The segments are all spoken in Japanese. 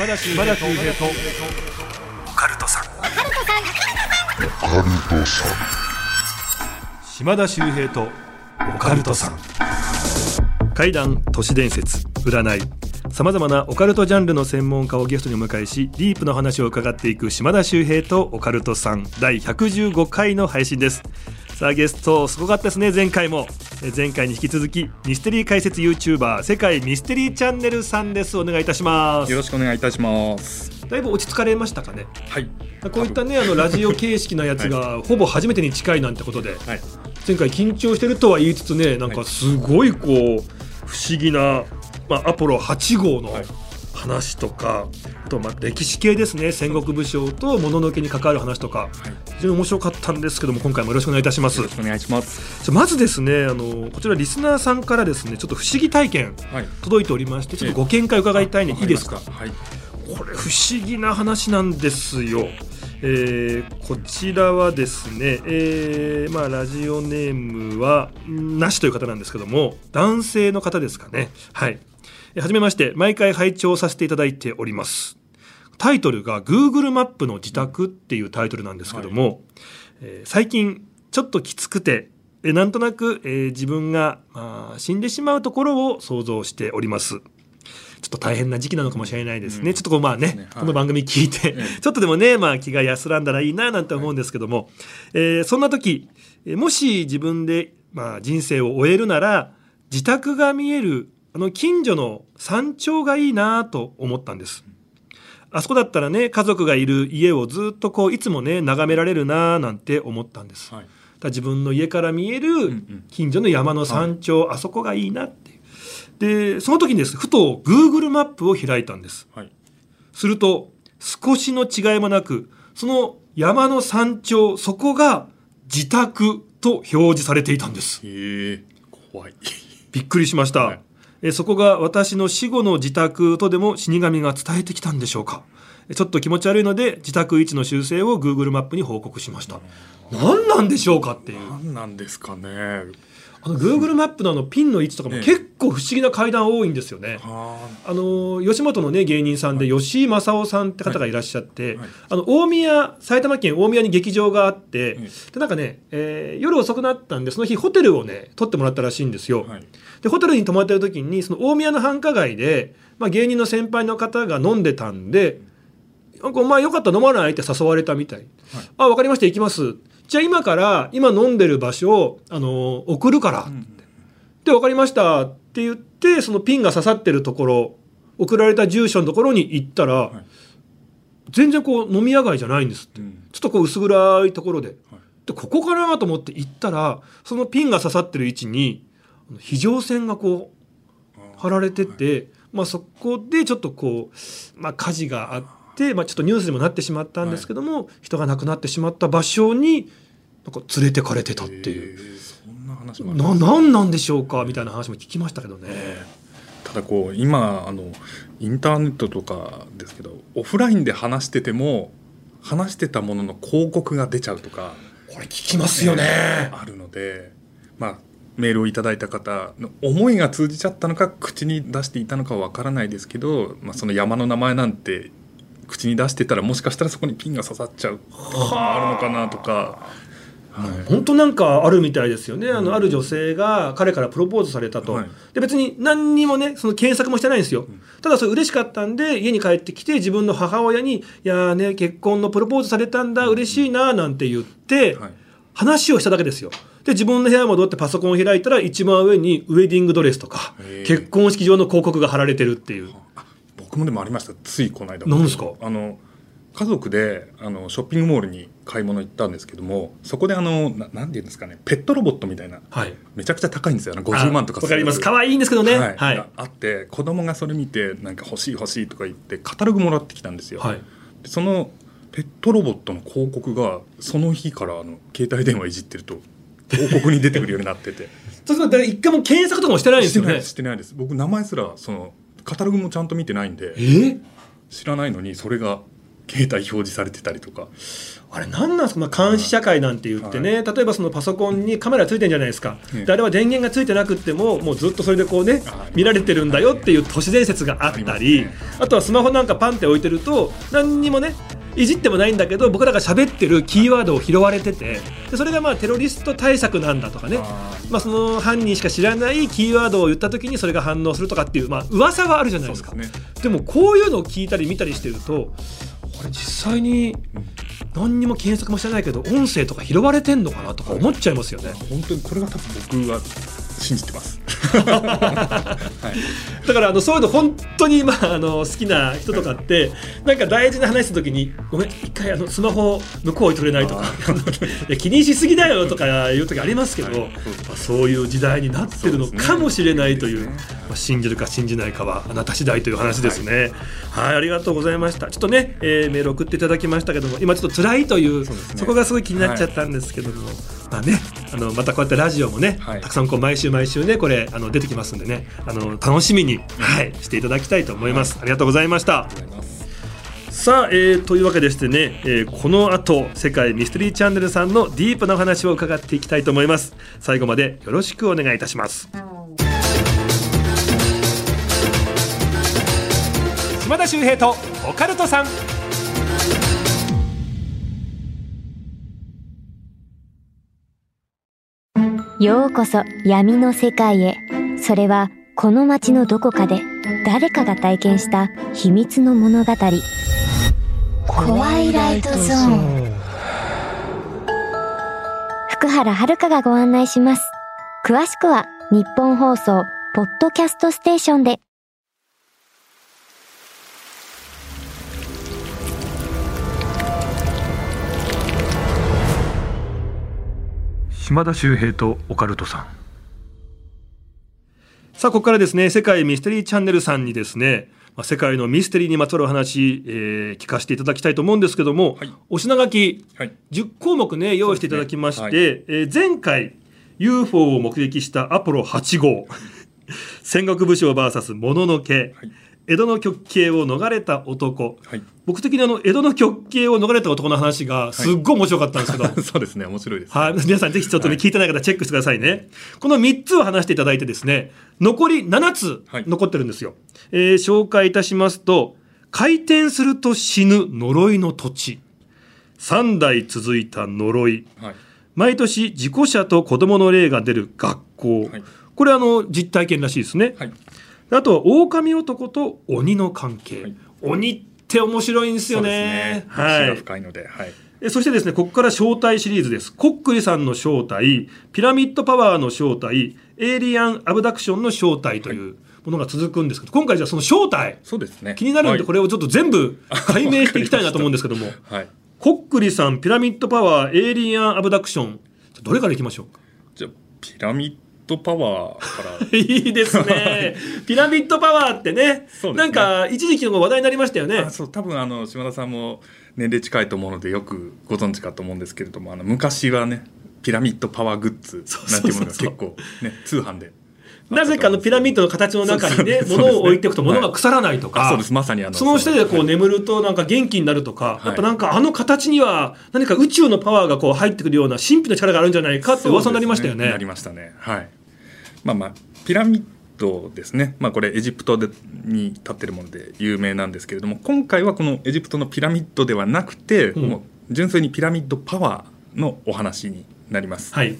島田秀平と。オカルトさん。島田秀平とオカルトさん。怪談都市伝説。占い。さまざまなオカルトジャンルの専門家をゲストにお迎えしディープの話を伺っていく島田秀平とオカルトさん。第115回の配信ですさあゲストすごかったですね前回も。え前回に引き続きミステリー解説 YouTuber 世界ミステリーチャンネルさんです。お願いいたします。よろしくお願いいたします。だいぶ落ち着かれましたかね。はい。こういったねあのラジオ形式のやつがほぼ初めてに近いなんてことではい。前回緊張してるとは言いつつねなんかすごいこう不思議な、まあ、アポロ8号のはい話とか、あとまあ歴史系ですね。戦国武将ともののけに関わる話とか。非常に面白かったんですけども今回もよろしくお願いいたします。よろしくお願いします。まずですねあのこちらリスナーさんからですねちょっと不思議体験はい。届いておりましてちょっとご見解伺いたいねいいですか？はい。これ不思議な話なんですよ。えーこちらはですね、えーまあ、ラジオネームはんなしという方なんですけども男性の方ですかね。はい。えーはじめまして毎回拝聴させていただいております。タイトルが Google マップの自宅っていうタイトルなんですけども、えー最近ちょっときつくてえーなんとなく、えー自分が、まあ、死んでしまうところを想像しております。ちょっと大変な時期なのかもしれないですね。うん。ちょっとこうまあね、ね。はい。この番組聞いて、え。ちょっとでもね、まあ気が安らんだらいいななんて思うんですけども、えーそんな時、えーもし自分で、まあ、人生を終えるなら、自宅が見える、あの近所の山頂がいいなと思ったんです。あそこだったらね、家族がいる家をずっとこう、いつもね、眺められるななんて思ったんです。はい。だ自分の家から見えんうるん近所の山の山頂、あそこがいいなっていう。で、その時にです、ふと Google マップを開いたんです。はい。すると、少しの違いもなく、その山の山頂、そこが自宅と表示されていたんです。へえ。怖い。びっくりしました。はいえそこが私の死後の自宅とでも死神が伝えてきたんでしょうか。えちょっと気持ち悪いので、自宅位置の修正を Google マップに報告しました。何なんでしょうかっていう。何なんですかね。あの Google マップのあのピンの位置とかもええ。結構不思議な階段多いんですよね。はあ。の吉本のね芸人さんで吉井正夫さんって方がいらっしゃって、はい。あの大宮埼玉県大宮に劇場があって、うんでなんかね、えー夜遅くなったんでその日ホテルをね取ってもらったらしいんですよ。でホテルに泊まってる時にその大宮の繁華街で、まあ、芸人の先輩の方が飲んでたんで「なんかお前よかったら飲まない?」って誘われたみたい「はい。あ分かりました行きます」じゃあ今から今飲んでる場所を、あの送るから、うんで分かりました。って言ってそのピンが刺さってるところ送られた住所のところに行ったら、い。全然こう飲み屋街じゃないんですって。うん。ちょっとこう薄暗いところで。はい。でここかなと思って行ったらそのピンが刺さってる位置に非常線がこう貼られてて、まあ、そこでちょっとこう、まあ、火事があって、まあ、ちょっとニュースにもなってしまったんですけども、人が亡くなってしまった場所になんか連れてかれてたっていう。そんな話もななんなんでしょうか？みたいな話も聞きましたけどね。ただこう今あのインターネットとかですけどオフラインで話してても話してたものの広告が出ちゃうとかこれ聞きますよね。あるので、まあ、メールをいただいた方の思いが通じちゃったのか口に出していたのかはわからないですけど、まあ、その山の名前なんて口に出してたらもしかしたらそこにピンが刺さっちゃう。あるのかなとか。はい。本当なんかあるみたいですよね、あのある女性が彼からプロポーズされたと、はい。で別に何にもねその検索もしてないんですよ、ただそれ嬉しかったんで家に帰ってきて自分の母親に「いやーね結婚のプロポーズされたんだ嬉しいな」なんて言って、はい。話をしただけですよ。で自分の部屋に戻ってパソコンを開いたら一番上にウェディングドレスとか結婚式場の広告が貼られてるっていう。あ僕もでもありました。ついこの間。何ですか？あの家族であのショッピングモールに買い物行ったんですけどもそこであのななんていうんですかねペットロボットみたいなはい。めちゃくちゃ高いんですよ。あの50万とかあわかります。可愛いんですけどね。はい。はい。があって子供がそれ見てなんか欲しい欲しいとか言ってカタログもらってきたんですよ、はい。でそのペットロボットの広告がその日からあの携帯電話いじってると広告に出てくるようになってて。そうすると一回も検索とかもしてないんですよね。してないです。僕名前すらそのカタログもちゃんと見てないんでえ？知らないのにそれが携帯表示されてたりとか。あれ何なんですか、まあ、監視社会なんて言ってね、例えばそのパソコンにカメラついてるんじゃないですか、ええであれは電源がついてなくってももうずっとそれでこうね見られてるんだよっていう都市伝説があったり、あとはスマホなんかパンって置いてると何にもねいじってもないんだけど僕らが喋ってるキーワードを拾われててでそれがまあテロリスト対策なんだとかね。まあ、その犯人しか知らないキーワードを言った時にそれが反応するとかっていう、まあ噂はあるじゃないですか。ね。でもこういうのを聞いたり見たりしてるとこれ実際に何にも検索もしてないけど音声とか拾われてんのかなとか思っちゃいますよね。本当にこれが多分僕は信じてます。はい、だからあのそういうの本当に、まあ、あの好きな人とかってなんか大事な話するときにごめん一回あのスマホ向こう置いてくれないとか。いや気にしすぎだよとかいう時ありますけど、はい。まあ、そういう時代になってるのかもしれないという。そうですね。まあ、信じるか信じないかはあなた次第という話ですね。はい、ありがとうございました。ちょっとね、えーメール送っていただきましたけども、今ちょっと辛いというそこがすごい気になっちゃったんですけども、まあね、あのまたこうやってラジオもね、はいたくさんこう毎週毎週ねこれあの出てきますんでね、あの楽しみにはいしていただきたいと思います。ありがとうございました。ありがとうございます。さあ、えーというわけでしてね、えーこの後世界ミステリーチャンネルさんのディープなお話を伺っていきたいと思います。最後までよろしくお願いいたします。島田秀平とオカルトさん。ようこそ闇の世界へ。それはこの街のどこかで誰かが体験した秘密の物語。怖いライトゾーン。福原遥がご案内します。詳しくは日本放送ポッドキャストステーションで。島田秀平とオカルトさん。さあここからですね世界ミステリーチャンネルさんにですねまあ世界のミステリーにまつわるお話、えー聞かせていただきたいと思うんですけども、はい。お品書きはい。10項目ね用意していただきまして、そうでえー前回 UFO を目撃したアポロ8号。戦国武将 VS もののけ、はい江戸の極刑を逃れた男はい。僕的にあの江戸の極刑を逃れた男の話がすっごい面白かったんですけど、そうですね。面白いです。はい、皆さんぜひちょっとね、はい聞いてない方チェックしてくださいね。この3つを話していただいてですね、残り7つはい残ってるんですよ。えー紹介いたしますと、回転すると死ぬ呪いの土地。3代続いた呪い。はい。毎年事故者と子供の霊が出る学校。はいこれあの実体験らしいですね。はい。あとは狼男と鬼の関係。はい鬼って面白いんですよねね。。歴史が深いので、はい。えそしてですね、ここから正体シリーズです。コックリさんの正体、ピラミッドパワーの正体、エイリアンアブダクションの正体というものが続くんですけど、今回じゃあその正体、そうですね。気になるんで、はいこれをちょっと全部解明していきたいなと思うんですけども、はい。コックリさん、ピラミッドパワー、エイリアンアブダクション、どれからいきましょうか？じゃあピラミッドパワーから。いいですね。ピラミッドパワーってね、ね。なんか一時期の話題になりましたよね。あ。そう多分あの島田さんも年齢近いと思うのでよくご存知かと思うんですけれどもあの昔はねピラミッドパワーグッズなんていうものが結構ね通販で。なぜかあのピラミッドの形の中にね、物を置いていくと物が腐らないとか、あそうです。まさにあのその下でこう眠るとなんか元気になるとか、い。やっぱなんかあの形には何か宇宙のパワーがこう入ってくるような神秘の力があるんじゃないかって噂になりましたよね。そうですなりましたね。はいまあまあピラミッドですねまあこれエジプトでに立ってるもので有名なんですけれども今回はこのエジプトのピラミッドではなくて、うんもう純粋にピラミッドパワーのお話になります、はい。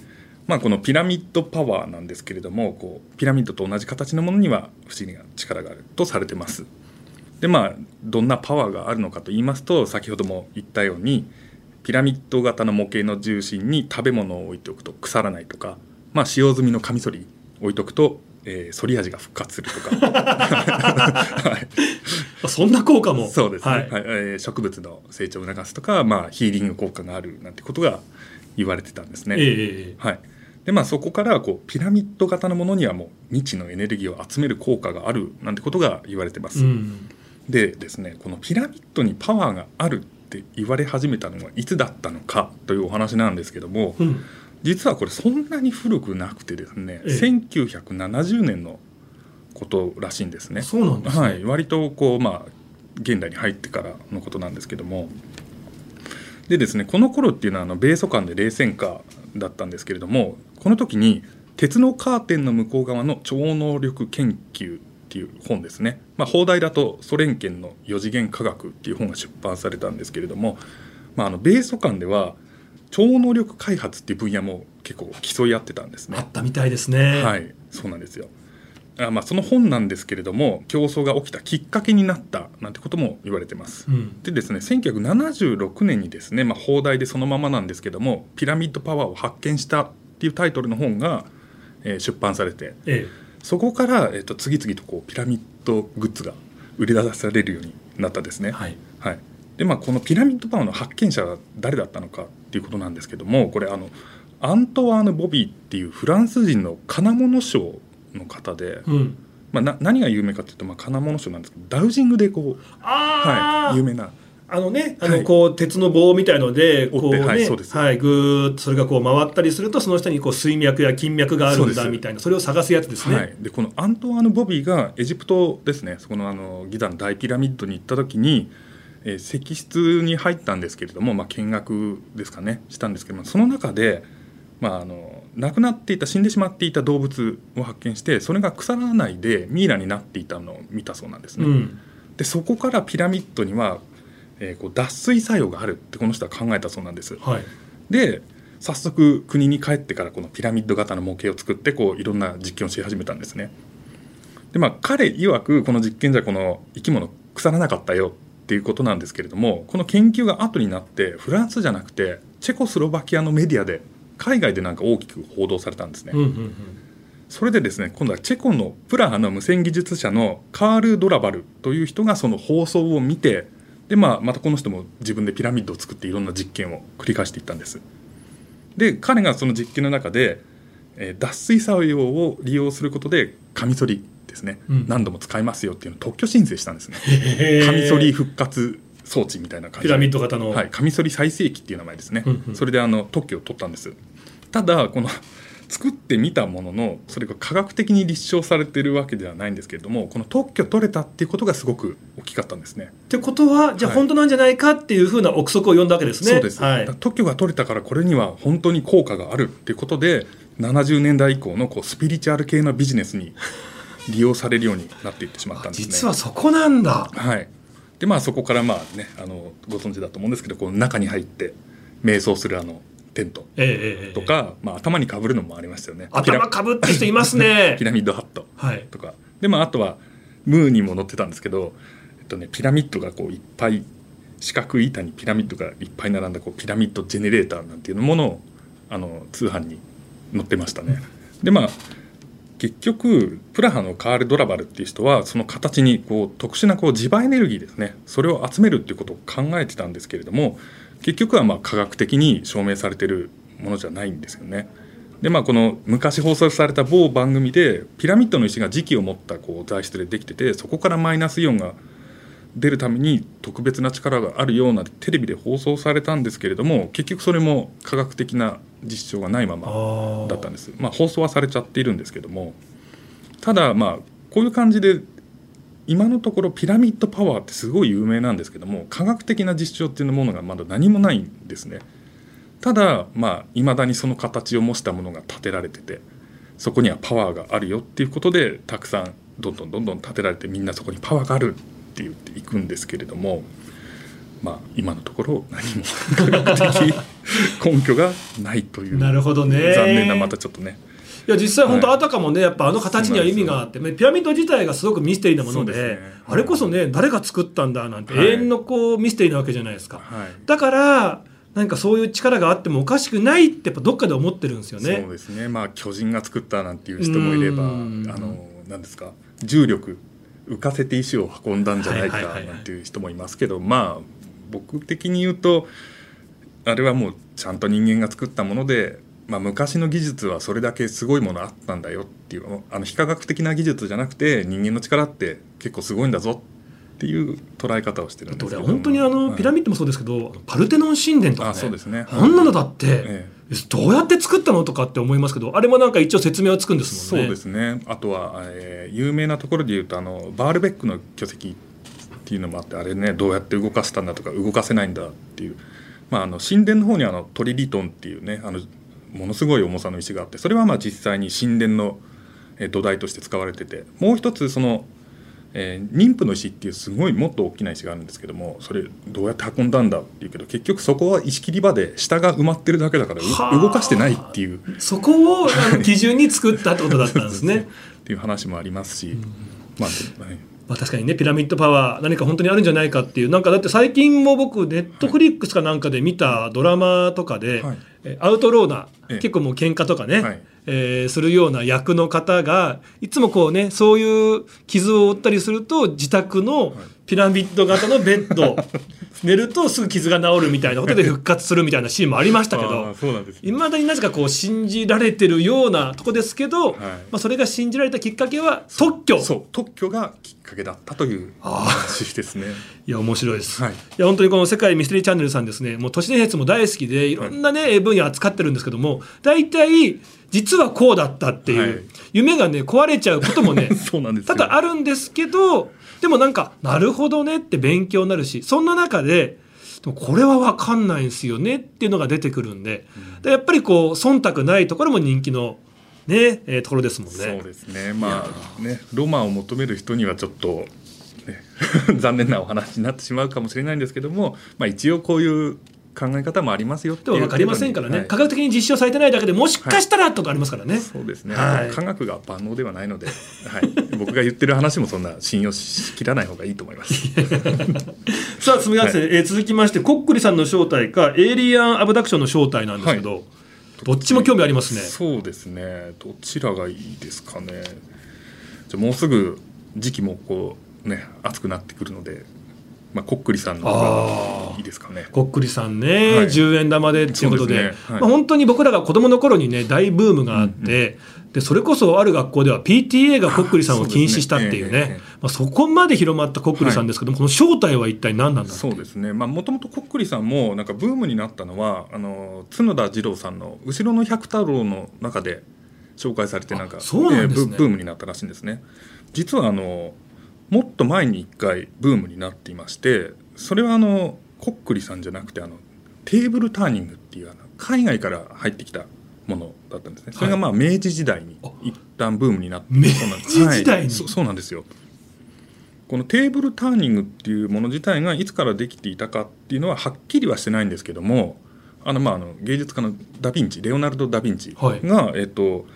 まあ、このピラミッドパワーなんですけれどもこうピラミッドと同じ形のものには不思議な力があるとされてます。でまあどんなパワーがあるのかと言いますと先ほども言ったようにピラミッド型の模型の重心に食べ物を置いておくと腐らないとか、まあ、使用済みのカミソリ置いとくと、えー、反り味が復活するとか、はい、そんな効果も。そうですね、ははいいえー植物の成長を促すとか、まあ、ヒーリング効果があるなんてことが言われてたんですね。ええええはい、でまあそこからこうピラミッド型のものにはもう未知のエネルギーを集める効果があるなんてことが言われてます。うん。でですねこのピラミッドにパワーがあるって言われ始めたのはいつだったのかというお話なんですけどもうん。実はこれそんなに古くなくてですね、ええ1970年のことらしいんですね。そうなんですね。はい、割とこうまあ現代に入ってからのことなんですけどもでですねこの頃っていうのはあの米ソ間で冷戦下だったんですけれどもこの時に「鉄のカーテンの向こう側の超能力研究」っていう本ですね、まあ、放題だとソ連圏の4次元科学っていう本が出版されたんですけれども、まあ、あの米ソ間では超能力開発っていう分野も結構競い合ってたんですね。あったみたいですね。はい、そうなんですよ。あまあその本なんですけれども競争が起きたきっかけになったなんてことも言われてます。うん、でですね1976年にですね、まあ、放題でそのままなんですけども「ピラミッドパワーを発見した」っていうタイトルの本が、えー出版されてえそこから、えー、と次々とこうピラミッドグッズが売り出されるようになったんですね。え、はい。はい、でまあこのピラミッドパワーの発見者は誰だったのかっていうことなんですけどもこれあのアントワーヌ・ボビーっていうフランス人の金物商の方で、うん。まあ、な何が有名かっていうと、まあ、金物商なんですけどダウジングでこう、はい、有名なあのね、あのはいこう鉄の棒みたいので、こうね、はいはい、ぐーっとそれがこう回ったりすると、その下にこう水脈や筋脈があるんだみたいな、それを探すやつですね。はい、でこのアントワーヌ・ボビーがエジプトですねそこのあのギザの大ピラミッドに行った時に、えー石室に入ったんですけれども、まあ、見学ですかねしたんですけどもその中で、まあ、あの亡くなっていた死んでしまっていた動物を発見してそれが腐らないでミイラになっていたのを見たそうなんですね。うん。でそこからピラミッドには、えーこう脱水作用があるってこの人は考えたそうなんです。はい。で早速国に帰ってからこのピラミッド型の模型を作ってこういろんな実験をし始めたんですね。でまあ彼曰くこの実験じゃこの生き物腐らなかったよっていうことなんですけれどもこの研究が後になってフランスじゃなくてチェコスロバキアのメディアで海外でなんか大きく報道されたんですね。うんうんうん。それでですね今度はチェコのプラハの無線技術者のカール・ドラバルという人がその放送を見てで、まあ、またこの人も自分でピラミッドを作っていろんな実験を繰り返していったんですで彼がその実験の中で、えー脱水作用を利用することでカミソリですね、うん。何度も使えますよっていうのを特許申請したんですね。カミソリ復活装置みたいな感じで。ピラミッド型の。はい、カミソリ再生機っていう名前ですね、うんうん。それであの特許を取ったんですただこの作ってみたもののそれが科学的に立証されてるわけではないんですけれどもこの特許取れたっていうことがすごく大きかったんですね。ってことは、じゃあはい。本当なんじゃないかっていうふうな憶測を読んだわけですね。そうです、はい。特許が取れたからこれには本当に効果があるっていうことで70年代以降のこうスピリチュアル系のビジネスに利用されるようになっていってしまったんですね実はそこなんだ。はい、でまあそこからまあねあのご存知だと思うんですけどこの中に入って瞑想するあのテントとか、まあ、頭にかぶるのもありましたよねピ頭ラかぶって人いますね ピ。ラミッドハットはい。とかでまああとはムーにも載ってたんですけど、えっとね、ピラミッドがこういっぱい四角い板にピラミッドがいっぱい並んだこうピラミッドジェネレーターなんていうものをあの通販に載ってましたね。でまあ結局プラハのカール・ドラバルっていう人はその形にこう特殊なこう磁場エネルギーですねそれを集めるっていうことを考えてたんですけれども結局はまあ科学的に証明されてるものじゃないんですよね。でまあこの昔放送された某番組でピラミッドの石が磁気を持ったこう材質でできててそこからマイナスイオンが出るために特別な力があるようなテレビで放送されたんですけれども結局それも科学的な実証がないまま。だったんです、まあ、放送はされちゃっているんですけどもただまあこういう感じで今のところピラミッドパワーってすごい有名なんですけども科学的な実証っていうものがまだ何もないんですねただまあいまだにその形を模したものが建てられててそこにはパワーがあるよっていうことでたくさんどんどんどんどん建てられてみんなそこにパワーがあるって言っていくんですけれどもまあ今のところ何も科学的 根拠がないというなるほどね。残念なまたちょっとね。いや実際本当はいあたかもねやっぱあの形には意味があってねピラミッド自体がすごくミステリーなものでね。あれこそね誰が作ったんだなんてはい。永遠のこうミステリーなわけじゃないですか、はい。だからなんかそういう力があってもおかしくないってやっぱどっかで思ってるんですよね。そうですね。まあ巨人が作ったなんていう人もいればあうん。の何ですか重力浮かせて石を運んだんじゃないかはいはいはいはい。なんていう人もいますけどまあ僕的に言うとあれはもうちゃんと人間が作ったもので、まあ、昔の技術はそれだけすごいものあったんだよっていうあの非科学的な技術じゃなくて人間の力って結構すごいんだぞっていう捉え方をしてるんですけど。俺本当にあのピラミッドもそうですけど、パルテノン神殿とかね。あそうですね。あんなのだって、えどうやって作ったのとかって思いますけどあれもなんか一応説明はつくんですもんね。そうですね。あとは、えー有名なところで言うとあのバールベックの巨石っていうのもあってあれねどうやって動かしたんだとか動かせないんだっていう、まあ、あの神殿の方にあのトリリトンっていうねあのものすごい重さの石があってそれはまあ実際に神殿のえー土台として使われててもう一つその、えー妊婦の石っていうすごいもっと大きな石があるんですけどもそれどうやって運んだんだっていうけど結局そこは石切り場で下が埋まってるだけだから動かしてないっていう。そこを基準に作ったってことだったんですね。っていう話もありますし、まあ、はいまあ、確かにねピラミッドパワー何か本当にあるんじゃないかっていうなんかだって最近も僕ネットフリックスかなんかで見たドラマとかで、はい。えアウトローな、ええ。結構もう喧嘩とかね、はい。えーするような役の方がいつもこうねそういう傷を負ったりすると自宅のピラミッド型のベッド。寝るとすぐ傷が治るみたいなことで復活するみたいなシーンもありましたけあどいまだになぜかこう信じられてるようなとこですけど、はい。まあ、それが信じられたきっかけは特許。そう。特許がきっかけだったという話ですね。いや面白いです、はい。い、や本当にこの世界ミステリーチャンネルさんですね。もう都市伝説も大好きでい。ろんなね、分野扱ってるんですけども大体実はこうだったっていう、はい。夢がね壊れちゃうこともね そうなんですよ。多々あるんですけどでもなんかなるほどねって勉強になるしそんな中ででもこれは分かんないんですよねっていうのが出てくるんで,、でやっぱりこう忖度ないところも人気の、ねえーところですもんね。そうですね。まあねロマンを求める人にはちょっと、ね、残念なお話になってしまうかもしれないんですけども、まあ、一応こういう考え方もありますよっていうでも分かりませんからね、はい。科学的に実証されてないだけでもしかしたらとかありますからね。そうですね、はい。科学が万能ではないので、はい、僕が言ってる話もそんな信用しきらない方がいいと思います。さあ、すみません、えー続きまして、こっくりさんの正体か、エイリアンアブダクションの正体なんですけど、どっちも興味ありますね。そうですね。どちらがいいですかね。じゃあもうすぐ時期もこうね暑くなってくるので、まあ、こっくりさんの方がいいですかね。こっくりさんね、はい。10円玉でっていうことで、ですね。はい。まあ、本当に僕らが子供の頃にね、大ブームがあって、でそれこそある学校では PTA がこっくりさんを禁止したっていうね、ねええええ。まあ、そこまで広まったこっくりさんですけども、この正体は一体何なんだそうですね。もともとこっくりさんもなんかブームになったのはあの角田二郎さんの「後ろの百太郎」の中で紹介されてなんかあそうなんね。えーブブームになったらしいんですね。実はあのもっと前に一回ブームになっていましてそれはあのこっくりさんじゃなくてあのテーブルターニングっていうあの海外から入ってきたものだったんですね。それがまあ明治時代に一旦ブームになって明治時代に？はい。そそうなんですよ。このテーブルターニングっていうもの自体がいつからできていたかっていうのははっきりはしてないんですけどもあのまああの芸術家のダ・ヴィンチレオナルド・ダ・ヴィンチはい。が、えっと、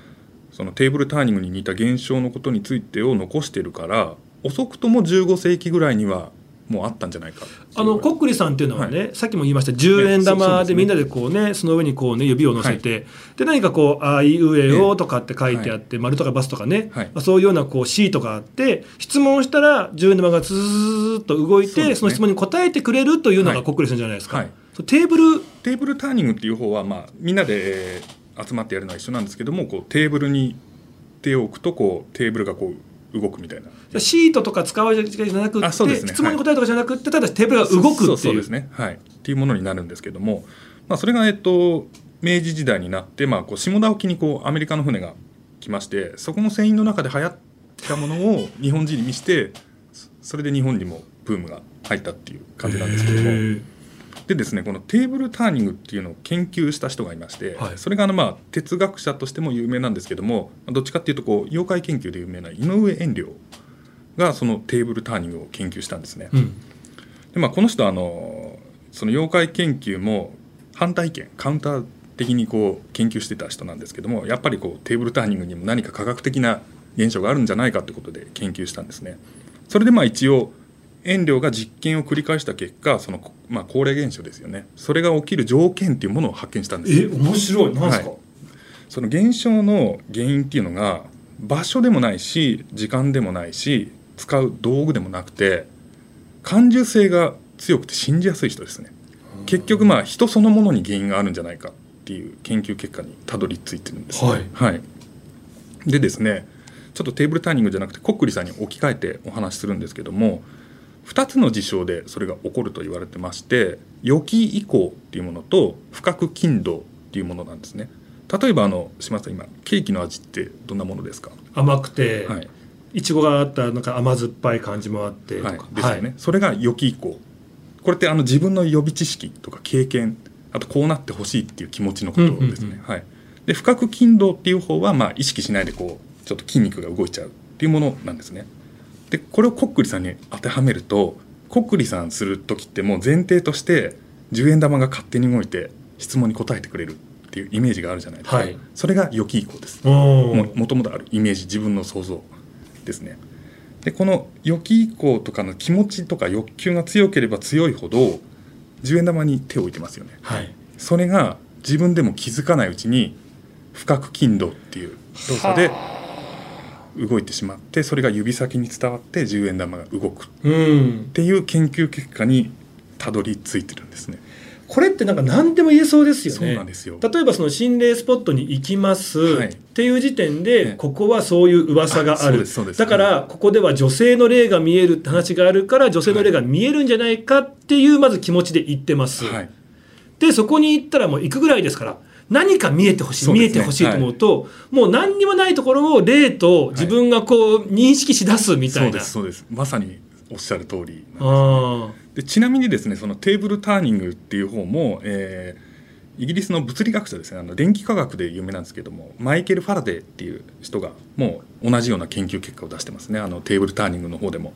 そのテーブルターニングに似た現象のことについてを残してるから遅くとも15世紀ぐらいにはもうあったんじゃないかあのこっくりさんっていうのはね、さっきも言いました。10円玉でみんなでこうねその上にこうね指を乗せて、で何かこう「あいうえお」とかって書いてあって、丸とかバスとかね、はい。まあ、そういうようなこうシートがあって質問したら10円玉がずーっと動いてそ,、ね。の質問に答えてくれるというのがはい。こっくりさんじゃないですか、テーブルテーブルターニングっていう方は、まあ、みんなでえー集まってやるのは一緒なんですけどもこうテーブルに手を置くとこうテーブルがこう動くみたいな。シートとか使うじゃなくて、あそうですね。質問に答えるとかじゃなくて、ただテーブルが動くっていう。ですね。はい。っていうものになるんですけども、まあ、それがえっと明治時代になって、まあ、こう下田沖にこうアメリカの船が来ましてそこの船員の中で流行ったものを日本人に見せてそそれで日本にもブームが入ったっていう感じなんですけどもでですねこのテーブルターニングっていうのを研究した人がいまして、はいそれがあのまあ哲学者としても有名なんですけどもどっちかっていうとこう妖怪研究で有名な井上遠慮がそのテーブルターニングを研究したんですね。うんでまあ、この人はあのその妖怪研究も反対意見カウンター的にこう研究してた人なんですけどもやっぱりこうテーブルターニングにも何か科学的な現象があるんじゃないかということで研究したんですね。それでまあ一応遠慮が実験を繰り返した結果その、まあ、高齢現象ですよね。それが起きる条件っていうものを発見したんですえ面白い。なんですか、はい。その現象の原因っていうのが場所でもないし時間でもないし使う道具でもなくて感受性が強くて信じやすい人ですね。結局まあ人そのものに原因があるんじゃないかっていう研究結果にたどり着いてるんです。ねはい。でですねちょっとテーブルターニングじゃなくてコックリさんに置き換えてお話しするんですけども2つの事象でそれが起こると言われてまして予期移行っていうものと不覚筋動っていうものなんですね。例えばあの島田さん今ケーキの味ってどんなものですか、甘くて、はい、いちごがあったなんか甘酸っぱい感じもあってとか、はい、ですよね、それが予期以降。これってあの自分の予備知識とか経験あとこうなってほしいっていう気持ちのことですね、うんうんうん。はい、で深く筋動っていう方はまあ意識しないでこうちょっと筋肉が動いちゃうっていうものなんですねでこれをコックリさんに当てはめるとコックリさんする時ってもう前提として10円玉が勝手に動いて質問に答えてくれるっていうイメージがあるじゃないですか、はい。それが予期以降です。ももともとあるイメージ自分の想像ですね。でこの予期以降とかの気持ちとか欲求が強ければ強いほど10円玉に手を置いてますよね。はい。それが自分でも気づかないうちに深く筋動っていう動作で動いてしまってそれが指先に伝わって10円玉が動く。っうん。ていう研究結果にたどり着いてるんですね。これってなんか何でも言えそうですよそうねなんですよ。例えばその心霊スポットに行きます。はい。っていう時点で、ねここはそういう噂がある。ですそうです。だからここでは女性の霊が見えるって話があるから女性の霊が見えるんじゃないかっていうまず気持ちで行ってます、はい、でそこに行ったらもう行くぐらいですから何か見えてほしい、見えてほしいと思うと、もう何にもないところを霊と自分がこう認識し出すみたそういな、ですそうです。まさにおっしゃる通りなんですあでちなみにですねそのテーブルターニングっていう方も、えーイギリスの物理学者ですね。あの電気科学で有名なんですけどもマイケル・ファラデーっていう人がもう同じような研究結果を出してますね。あのテーブルターニングの方でも。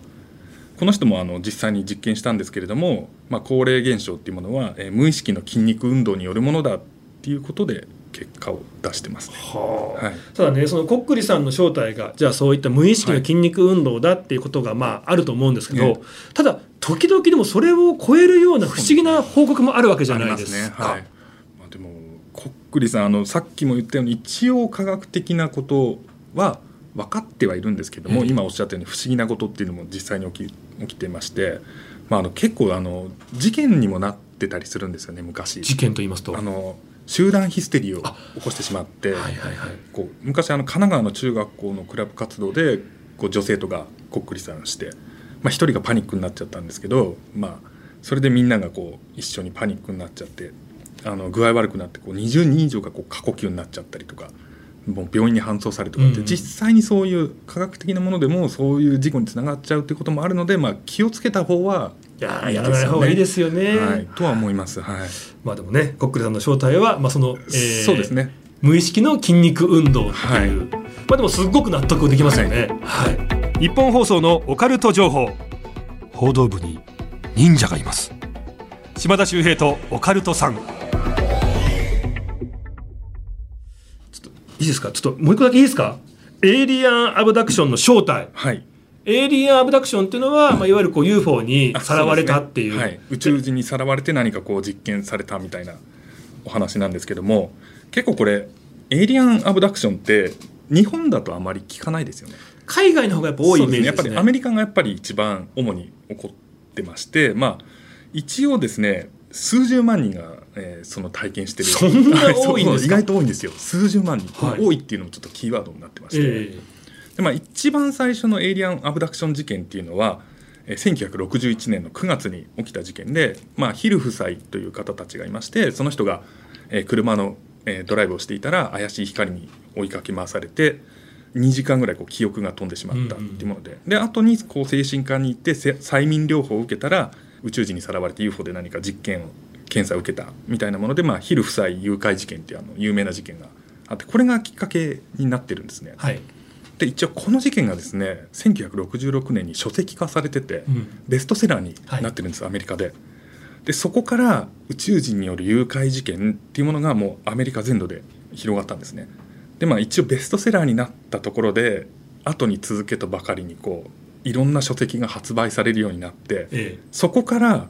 この人もあの実際に実験したんですけれども、まあ、高齢現象っていうものは、えー無意識の筋肉運動によるものだっていうことで結果を出してますね。はあはいただねそのこっくりさんの正体がじゃあそういった無意識の筋肉運動だっていうことがまああると思うんですけど、ねただ時々でもそれを超えるような不思議な報告もあるわけじゃないですか。ねはいまあ、でもこっくりさんあのさっきも言ったように一応科学的なことは分かってはいるんですけども、ええ今おっしゃったように不思議なことっていうのも実際に起き起きてまして、まあ、あの結構あの事件にもなってたりするんですよね昔。事件と言いますと。あの集団ヒステリーを起こしてしまって、はいはいはい。こう昔あの神奈川の中学校のクラブ活動でこう女性とかこっくりさんして、まあ、一人がパニックになっちゃったんですけど、まあ、それでみんながこう一緒にパニックになっちゃってあの具合悪くなってこう20人以上がこう過呼吸になっちゃったりとかもう病院に搬送されるとかって、実際にそういう科学的なものでもそういう事故につながっちゃうっていうこともあるので、まあ、気をつけた方はいやーやらない方がいいですよね。はい、とは思います。はいまあでもねこっくりさんの正体はまあその、えーそうですね無意識の筋肉運動っていう、はいまあでもすっごく納得できますよね。はい。日本放送のオカルト情報報道部に忍者がいます。島田秀平とオカルトさん。ちょっといいですか？ちょっともう一個だけいいですか？エイリアンアブダクションの正体。はいエイリアンアブダクションっていうのは、まあ、いわゆるこう UFO にあさらわれたっていう。ねはい、宇宙人にさらわれて何かこう実験されたみたいなお話なんですけども結構これエイリアンアブダクションって日本だとあまり聞かないですよね。海外の方がやっぱ多いイそうですね。やっメージですね。ぱりアメリカがやっぱり一番主に起こってましてまあ一応ですね数十万人が、えーその体験してる。そんなはい多いんですか？そう意外と多いんですよ。数十万人、はい。多いっていうのもちょっとキーワードになってまして、えでまあ、一番最初のエイリアンアブダクション事件っていうのはえー1961年の9月に起きた事件で、まあ、ヒル夫妻という方たちがいましてその人が、えー車の、えードライブをしていたら怪しい光に追いかけ回されて2時間ぐらいこう記憶が飛んでしまったっていうもので,、で後にこう精神科に行ってせ催眠療法を受けたら宇宙人にさらわれて UFO で何か実験を検査を受けたみたいなもので、まあ、ヒル夫妻誘拐事件っていうあの有名な事件があってこれがきっかけになってるんですね。はい。で一応この事件がですね1966年に書籍化されてて、うんベストセラーになってるんです、アメリカで。でそこから宇宙人による誘拐事件っていうものがもうアメリカ全土で広がったんですね。でまあ一応ベストセラーになったところで後に続けとばかりにこういろんな書籍が発売されるようになってえそこから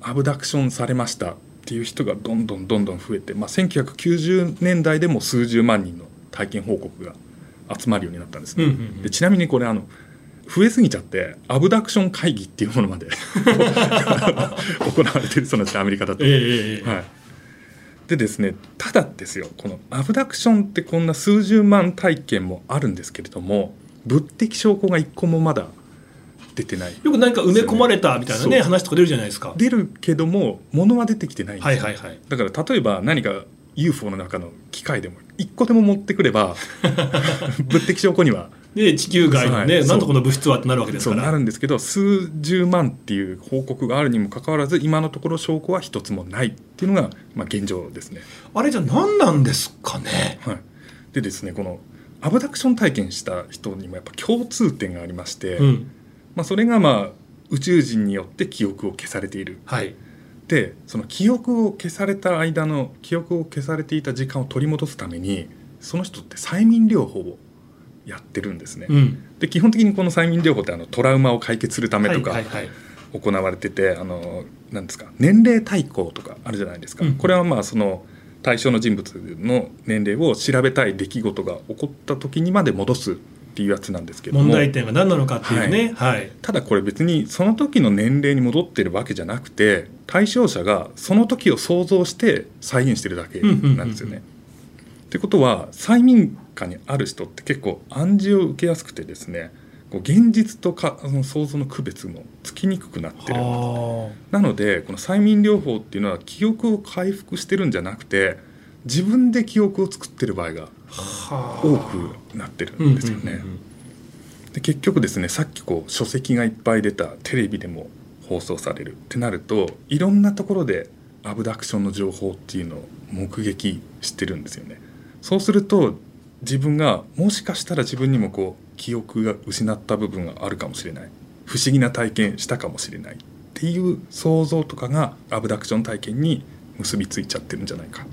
アブダクションされましたっていう人がどんどんどんどん増えて、まあ、1990年代でも数十万人の体験報告が集まるようになったんですね。うんうんうんでちなみにこれあの増えすぎちゃってアブダクション会議っていうものまで 行われてるそうなんですよアメリカだと。ええええええはい、でですねただですよこのアブダクションってこんな数十万体験もあるんですけれども物的証拠が一個もまだ出てないよく何か埋め込まれたみたいなね話とか出るじゃないですか。出るけども物は出てきてないんですよはいはいはい。だから例えば何か UFO の中の機械でも一個でも持ってくれば 物的証拠には。で地球外のね、はい。なんとこの物質はってなるわけですから。そうなるんですけど数十万っていう報告があるにもかかわらず今のところ証拠は一つもないっていうのが、まあ、現状ですね。あれじゃ何なんですかね？はい、でですねこのアブダクション体験した人にもやっぱ共通点がありまして、うん。まあ、それがまあ宇宙人によって記憶を消されている。はいでその記憶を消された間の記憶を消されていた時間を取り戻すためにその人って催眠療法をやってるんですね。うん。で基本的にこの催眠療法ってあのトラウマを解決するためとか行われてて、あのなんですか年齢対抗とかあるじゃないですか、うん。これはまあその対象の人物の年齢を調べたい出来事が起こった時にまで戻すっていうやつなんですけど。も問題点が何なのかっていうね。はい、ただこれ別にその時の年齢に戻ってるわけじゃなくて対象者がその時を想像して再現してるだけなんですよね。ってことは催眠下にある人って結構暗示を受けやすくてですねこう現実とかその想像の区別もつきにくくなってるはなのでこの催眠療法っていうのは記憶を回復してるんじゃなくて自分で記憶を作ってる場合があ多くなってるんですよね。で結局ですねさっきこう書籍がいっぱい出たテレビでも放送されるってなるといろんなところでアブダクションの情報っていうのを目撃してるんですよね。そうすると自分がもしかしたら自分にもこう記憶が失った部分があるかもしれない不思議な体験したかもしれないっていう想像とかがアブダクション体験に結びついちゃってるんじゃないか。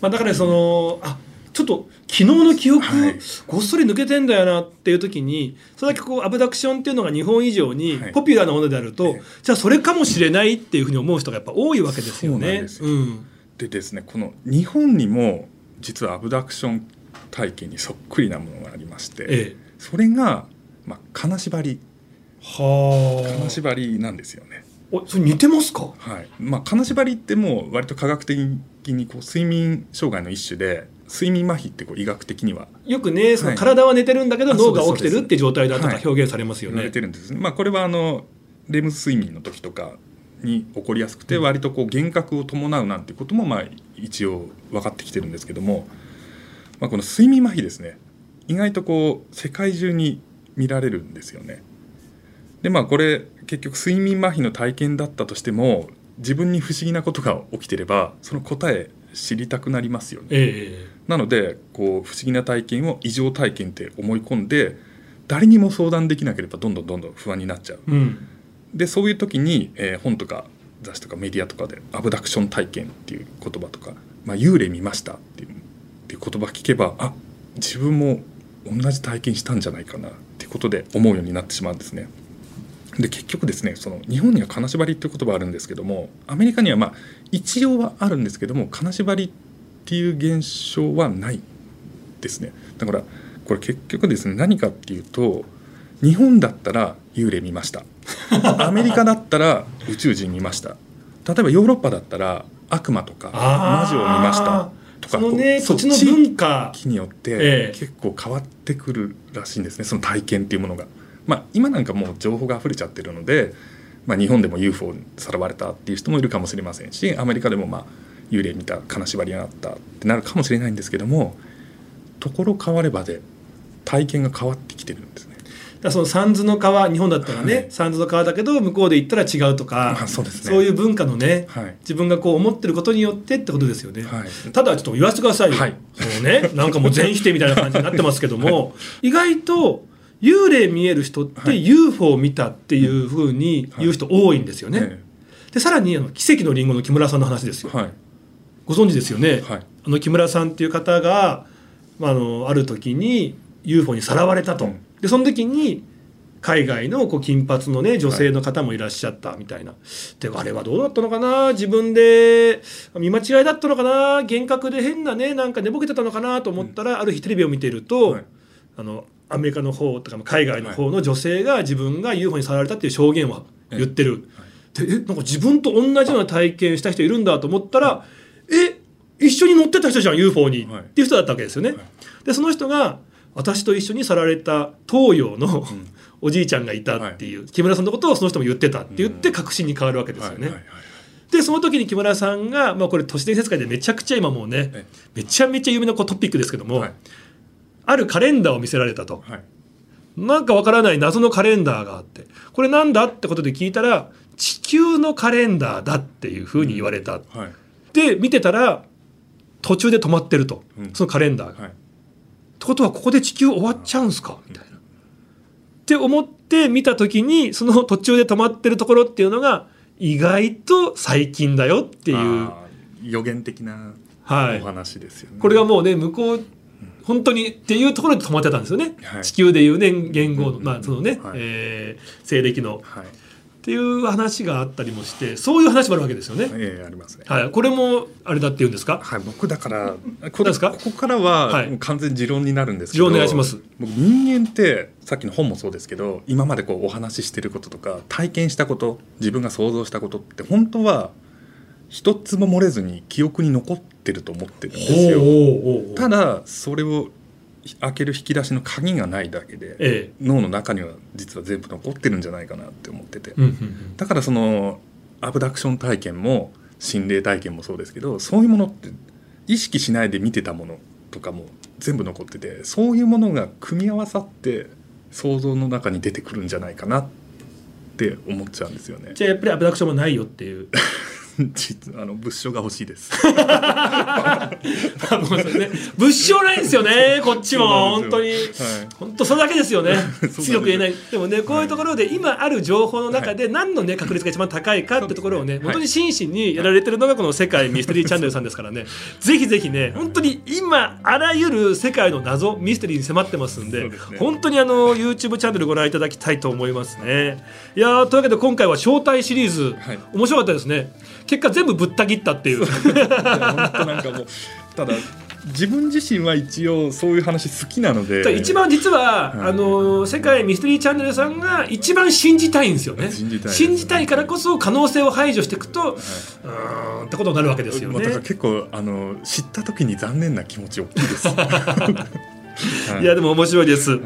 まあ、だからそのあちょっと昨日の記憶、はい。ごっそり抜けてんだよなっていう時にそれだけこうアブダクションっていうのが日本以上にはい。ポピュラーなものであると、ええ。じゃあそれかもしれないっていうふうに思う人がやっぱ多いわけですよね。ですよ。うん。でですねこの日本にも実はアブダクション体験にそっくりなものがありまして、ええ。それが、まあ、金縛り。は金縛りなんですよね。あおそれ似てますか？はい。まあ、金縛りってもう割と科学的にこう睡眠障害の一種で睡眠麻痺ってこう医学的にはよくねそのはい体は寝てるんだけどあ脳が起きてるって状態だとかはい表現されますよね言われ。てるんですね。まあ、これはあのレム睡眠の時とかに起こりやすくてうん割とこう幻覚を伴うなんてこともまあ一応分かってきてるんですけども、まあ、この睡眠麻痺ですね意外とこう世界中に見られるんですよね。でまあこれ結局睡眠麻痺の体験だったとしても自分に不思議なことが起きてればその答え知りたくなりますよね。えなのでこう不思議な体験を異常体験って思い込んで誰にも相談できなければどんどんどんどん不安になっちゃうえうんでそういう時に、えー本とか雑誌とかメディアとかでアブダクション体験っていう言葉とか、まあ、幽霊見ましたっていうっていう言葉聞けばあ自分も同じ体験したんじゃないかなってことで思うようになってしまうんですね。で結局ですねその日本には金縛りっていう言葉あるんですけどもアメリカにはまあ一応はあるんですけども金縛りっていう現象はないですね。だからこれ結局ですね何かっていうと日本だったら幽霊見ました。アメリカだったら宇宙人見ました。例えばヨーロッパだったら悪魔とか魔女を見ました。とかそのね土地の文化。によってええ。結構変わってくるらしいんですねその体験っていうものが。まあ、今なんかもう情報が溢れちゃってるので、まあ、日本でも UFO にさらわれたっていう人もいるかもしれませんしアメリカでもまあ幽霊見た金縛りがあったってなるかもしれないんですけどもところ変わればで体験が変わってきてるんですね。だその三途の川日本だったらね、はい。三途の川だけど向こうで行ったら違うとか、あそうね。そういう文化のねはい。自分がこう思ってることによってってことですよね、はい。ただちょっと言わせてくださいよ、はい。そのねなんかもう全否定みたいな感じになってますけども、意外と幽霊見える人ってはい。UFO を見たっていうふうに言う人多いんですよね、えでさらにあの奇跡のリンゴの木村さんの話ですよ、ご存知ですよね、はい。あの木村さんっていう方が、まあ、あのある時に UFO にさらわれたと、うん。でその時に海外のこう金髪のね女性の方もいらっしゃったみたいな、であれはどうだったのかな？自分で見間違いだったのかな？幻覚で変なねなんか寝ぼけてたのかな？と思ったら、ある日テレビを見てると、はい。あのアメリカの方とか海外の方の女性が自分が UFO にさらわれたっていう証言を言ってる。でえなんか自分と同じような体験した人いるんだと思ったら、え一緒に乗ってた人じゃん UFO に、はい。っていう人だったわけですよね。はい。でその人が私と一緒に去られた東洋の、おじいちゃんがいたっていう、木村さんのことをその人も言ってたって言って確信に変わるわけですよね。はいはいはいでその時に木村さんが、まあ、これ都市伝説界でめちゃくちゃ今もうねえめちゃめちゃ有名なこうトピックですけども、はい。あるカレンダーを見せられたと。はい。なんかわからない謎のカレンダーがあってこれなんだってことで聞いたら地球のカレンダーだっていうふうに言われた、はいで見てたら途中で止まってると、うん。そのカレンダーが。はい。ってことはここで地球終わっちゃうんすか？みたいな。って思って見た時にその途中で止まってるところっていうのが意外と最近だよっていう。予言的なはい。お話ですよね、これがもうね向こう本当にっていうところで止まってたんですよね、はい。地球でいうね言語の、うん。まあそのね、はい。えー西暦のはいっていう話があったりもしてそういう話もあるわけですよね。ええありますね。はい、これもあれだって言うんですか？はい、僕だからこ何ですか？ここからは完全に持論になるんですけど、持論お願いします。僕人間ってさっきの本もそうですけど今までこうお話ししてることとか体験したこと自分が想像したことって本当は一つも漏れずに記憶に残ってると思ってるんですよ。ただそれを開ける引き出しの鍵がないだけでえ脳の中には実は全部残ってるんじゃないかなって思ってて、えうんうんうんだからそのアブダクション体験も心霊体験もそうですけどそういうものって意識しないで見てたものとかも全部残っててそういうものが組み合わさって想像の中に出てくるんじゃないかなって思っちゃうんですよね。じゃあやっぱりアブダクションもないよっていう。実あの物証が欲しいです。物証ないんですよね。こっちも。本当に。はい。本当それだけですよね。強く言えない。でもねこういうところで今ある情報の中で何のね確率が一番高いかってところをね本当に真摯にやられてるのがこの世界ミステリーチャンネルさんですからね。ぜひぜひね本当に今あらゆる世界の謎ミステリーに迫ってますんでですね。本当にあの YouTube チャンネルご覧いただきたいと思いますね。いやーというわけで今回は招待シリーズ。はい。面白かったですね結果全部ぶった切ったっていう。本当なんかもうただ自分自身は一応そういう話好きなので。一番実は、はい。あの世界ミステリーチャンネルさんが一番信じたいんですよね。信じたい信じたいからこそ可能性を排除していくと、うーんってことになるわけですよね。まあだから。結構あの知った時に残念な気持ち大きいです。はいやでも面白いです。はい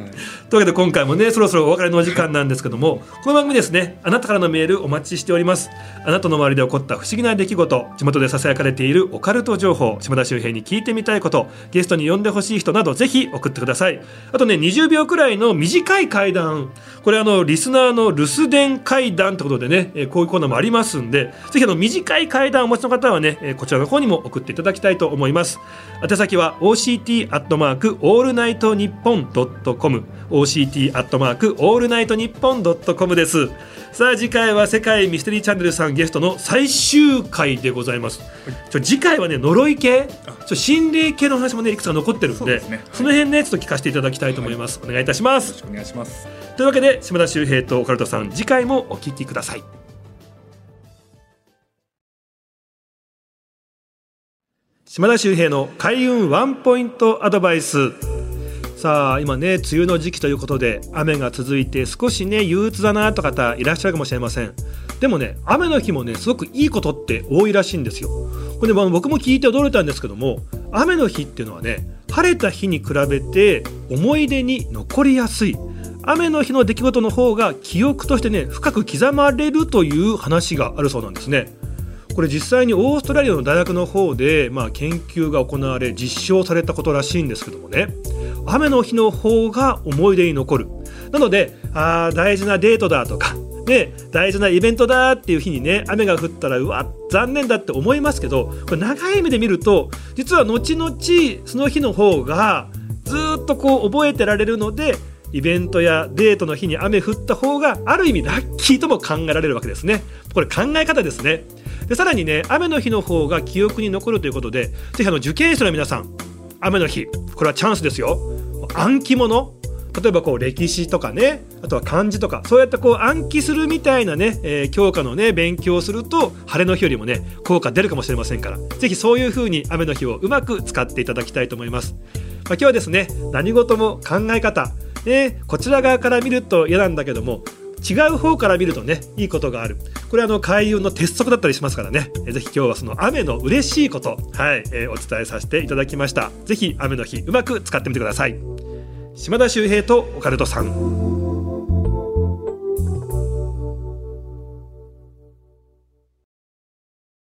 というわけで今回もねそろそろお別れのお時間なんですけどもこの番組ですねあなたからのメールお待ちしております。あなたの周りで起こった不思議な出来事地元でささやかれているオカルト情報島田秀平に聞いてみたいことゲストに呼んでほしい人などぜひ送ってください。あとね20秒くらいの短い会談これあのリスナーの留守電会談ってことでねこういうコーナーもありますんでぜひあの短い会談をお持ちの方はねこちらの方にも送っていただきたいと思います。宛先は OCT アットマークオールナイトニッポンドットコム OCT アットマークオールナイトニッポンドットコムです。さあ次回は世界ミステリーチャンネルさんゲストの最終回でございます。ちょ次回はね呪い系？ちょ心霊系の話もねいくつか残ってるんでね。はい。その辺ねちょっと聞かせていただきたいと思います、お願いいたします。よろしくお願いします。というわけで島田秀平とオカルトさん次回もお聞きください。島田秀平の開運ワンポイントアドバイスさあ今ね梅雨の時期ということで雨が続いて少しね憂鬱だなと方いらっしゃるかもしれません。でもね雨の日もねすごくいいことって多いらしいんですよ。これね僕も聞いて驚いたんですけども雨の日っていうのはね晴れた日に比べて思い出に残りやすい。雨の日の出来事の方が記憶としてね深く刻まれるという話があるそうなんですね。これ実際にオーストラリアの大学の方で、まあ、研究が行われ実証されたことらしいんですけどもね。雨の日の方が思い出に残る。なのであー大事なデートだとか、ね、大事なイベントだっていう日にね雨が降ったらうわ残念だって思いますけどこれ長い目で見ると実は後々その日の方がずっとこう覚えてられるのでイベントやデートの日に雨降った方がある意味ラッキーとも考えられるわけですね。これ考え方ですね。でさらにね雨の日の方が記憶に残るということでぜひあの受験生の皆さん雨の日これはチャンスですよ。暗記物例えばこう歴史とかねあとは漢字とかそうやってこう暗記するみたいなね、えー教科のね勉強をすると晴れの日よりもね効果出るかもしれませんからぜひそういう風に雨の日をうまく使っていただきたいと思います、まあ、今日はですね何事も考え方ね、こちら側から見ると嫌なんだけども違う方から見るとねいいことがある。これはあの開運の鉄則だったりしますからね。えぜひ今日はその雨の嬉しいことはい、えーお伝えさせていただきました。ぜひ雨の日うまく使ってみてください。島田秀平とオカルトさん。